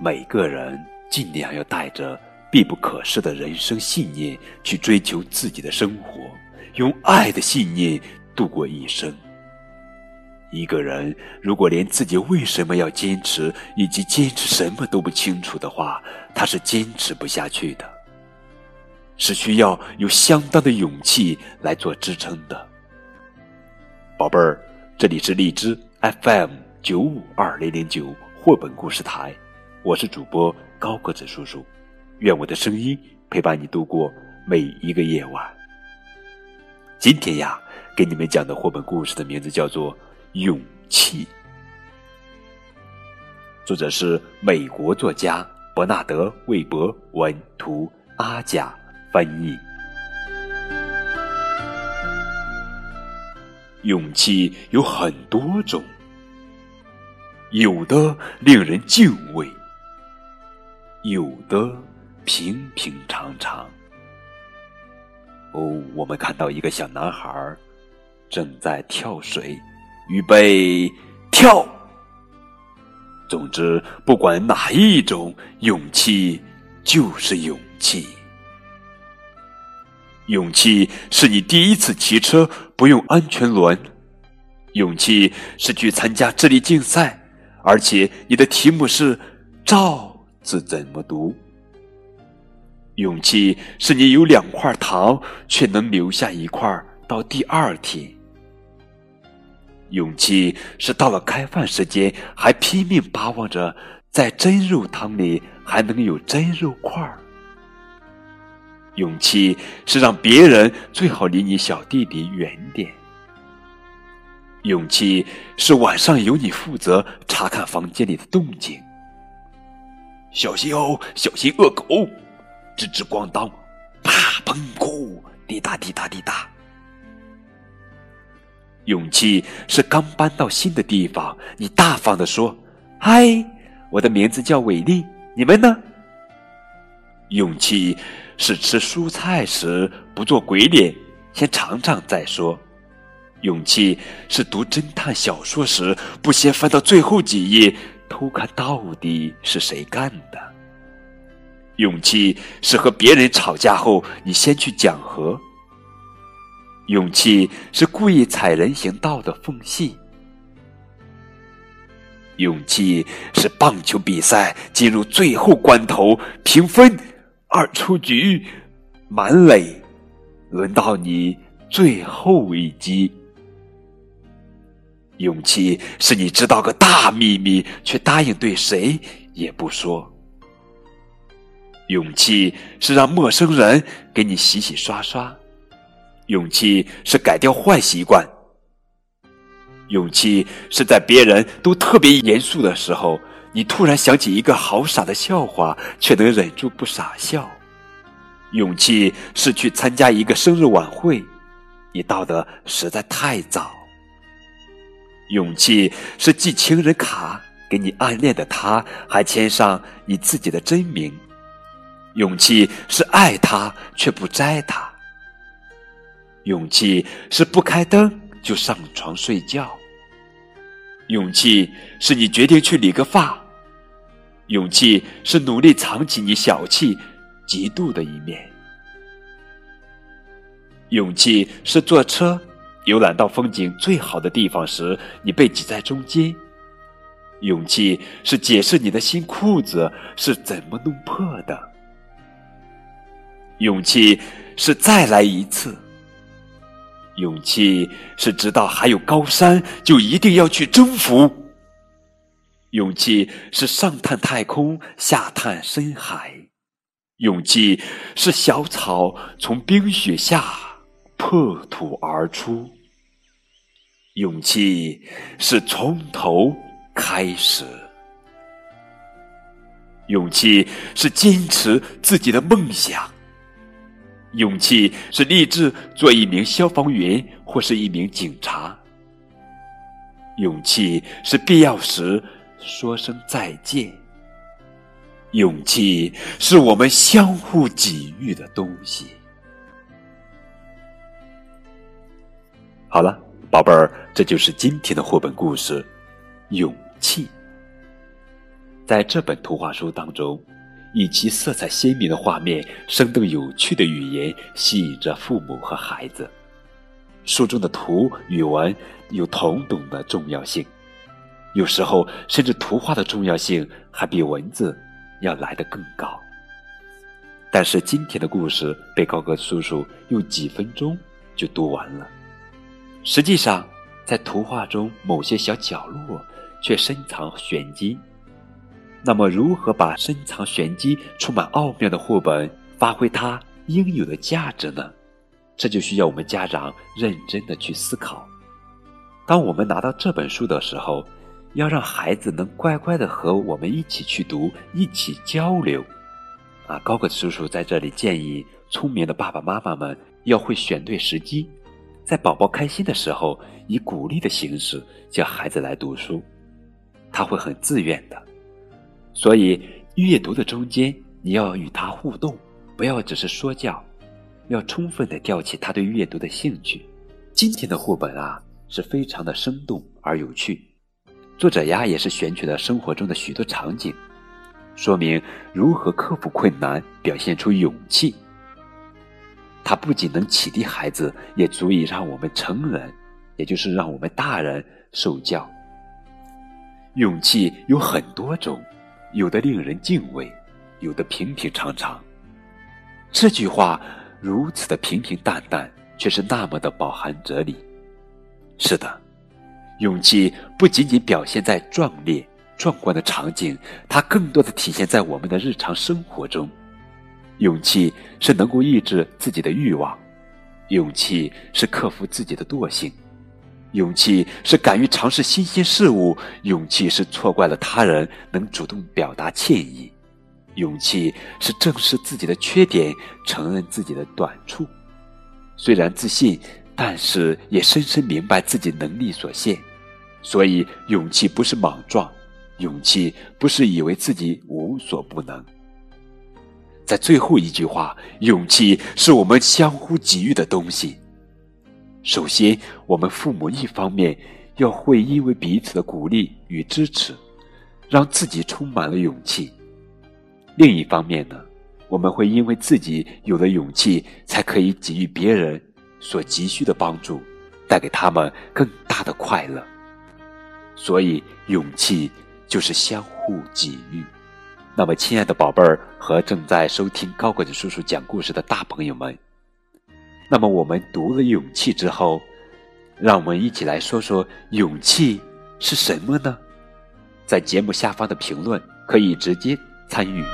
每个人尽量要带着必不可失的人生信念去追求自己的生活，用爱的信念度过一生。一个人如果连自己为什么要坚持以及坚持什么都不清楚的话，他是坚持不下去的，是需要有相当的勇气来做支撑的。宝贝儿，这里是荔枝 FM 九五二零零九绘本故事台，我是主播高个子叔叔，愿我的声音陪伴你度过每一个夜晚。今天呀，给你们讲的绘本故事的名字叫做。勇气，作者是美国作家伯纳德·韦伯，文图阿甲翻译。勇气有很多种，有的令人敬畏，有的平平常常。哦，我们看到一个小男孩正在跳水。预备，跳！总之，不管哪一种勇气，就是勇气。勇气是你第一次骑车不用安全轮，勇气是去参加智力竞赛，而且你的题目是“照”字怎么读？勇气是你有两块糖，却能留下一块到第二天。勇气是到了开饭时间，还拼命巴望着在蒸肉汤里还能有蒸肉块儿。勇气是让别人最好离你小弟弟远点。勇气是晚上由你负责查看房间里的动静。小心哦，小心恶狗！吱吱咣当，啪砰咕，滴答滴答滴答。勇气是刚搬到新的地方，你大方的说：“嗨，我的名字叫伟丽，你们呢？”勇气是吃蔬菜时不做鬼脸，先尝尝再说。勇气是读侦探小说时不先翻到最后几页，偷看到底是谁干的。勇气是和别人吵架后，你先去讲和。勇气是故意踩人行道的缝隙。勇气是棒球比赛进入最后关头，平分二出局，满垒，轮到你最后一击。勇气是你知道个大秘密，却答应对谁也不说。勇气是让陌生人给你洗洗刷刷。勇气是改掉坏习惯。勇气是在别人都特别严肃的时候，你突然想起一个好傻的笑话，却能忍住不傻笑。勇气是去参加一个生日晚会，你到的实在太早。勇气是寄情人卡给你暗恋的他，还签上你自己的真名。勇气是爱他却不摘他。勇气是不开灯就上床睡觉。勇气是你决定去理个发。勇气是努力藏起你小气、嫉妒的一面。勇气是坐车游览到风景最好的地方时，你被挤在中间。勇气是解释你的新裤子是怎么弄破的。勇气是再来一次。勇气是知道还有高山，就一定要去征服。勇气是上探太空，下探深海。勇气是小草从冰雪下破土而出。勇气是从头开始。勇气是坚持自己的梦想。勇气是立志做一名消防员或是一名警察。勇气是必要时说声再见。勇气是我们相互给予的东西。好了，宝贝儿，这就是今天的绘本故事《勇气》。在这本图画书当中，以其色彩鲜明的画面、生动有趣的语言，吸引着父母和孩子。书中的图与文有同等的重要性，有时候甚至图画的重要性还比文字要来得更高。但是今天的故事被高个叔叔用几分钟就读完了。实际上，在图画中某些小角落却深藏玄机。那么，如何把深藏玄机、充满奥妙的绘本发挥它应有的价值呢？这就需要我们家长认真的去思考。当我们拿到这本书的时候，要让孩子能乖乖的和我们一起去读，一起交流。啊，高个叔叔在这里建议聪明的爸爸妈妈们要会选对时机，在宝宝开心的时候，以鼓励的形式叫孩子来读书，他会很自愿的。所以，阅读的中间，你要与他互动，不要只是说教，要充分的吊起他对阅读的兴趣。今天的绘本啊，是非常的生动而有趣。作者呀，也是选取了生活中的许多场景，说明如何克服困难，表现出勇气。它不仅能启迪孩子，也足以让我们成人，也就是让我们大人受教。勇气有很多种。有的令人敬畏，有的平平常常。这句话如此的平平淡淡，却是那么的饱含哲理。是的，勇气不仅仅表现在壮烈、壮观的场景，它更多的体现在我们的日常生活中。勇气是能够抑制自己的欲望，勇气是克服自己的惰性。勇气是敢于尝试新鲜事物，勇气是错怪了他人能主动表达歉意，勇气是正视自己的缺点，承认自己的短处。虽然自信，但是也深深明白自己能力所限。所以，勇气不是莽撞，勇气不是以为自己无所不能。在最后一句话，勇气是我们相互给予的东西。首先，我们父母一方面要会因为彼此的鼓励与支持，让自己充满了勇气；另一方面呢，我们会因为自己有了勇气，才可以给予别人所急需的帮助，带给他们更大的快乐。所以，勇气就是相互给予。那么，亲爱的宝贝儿和正在收听高个子叔叔讲故事的大朋友们。那么我们读了勇气之后，让我们一起来说说勇气是什么呢？在节目下方的评论可以直接参与。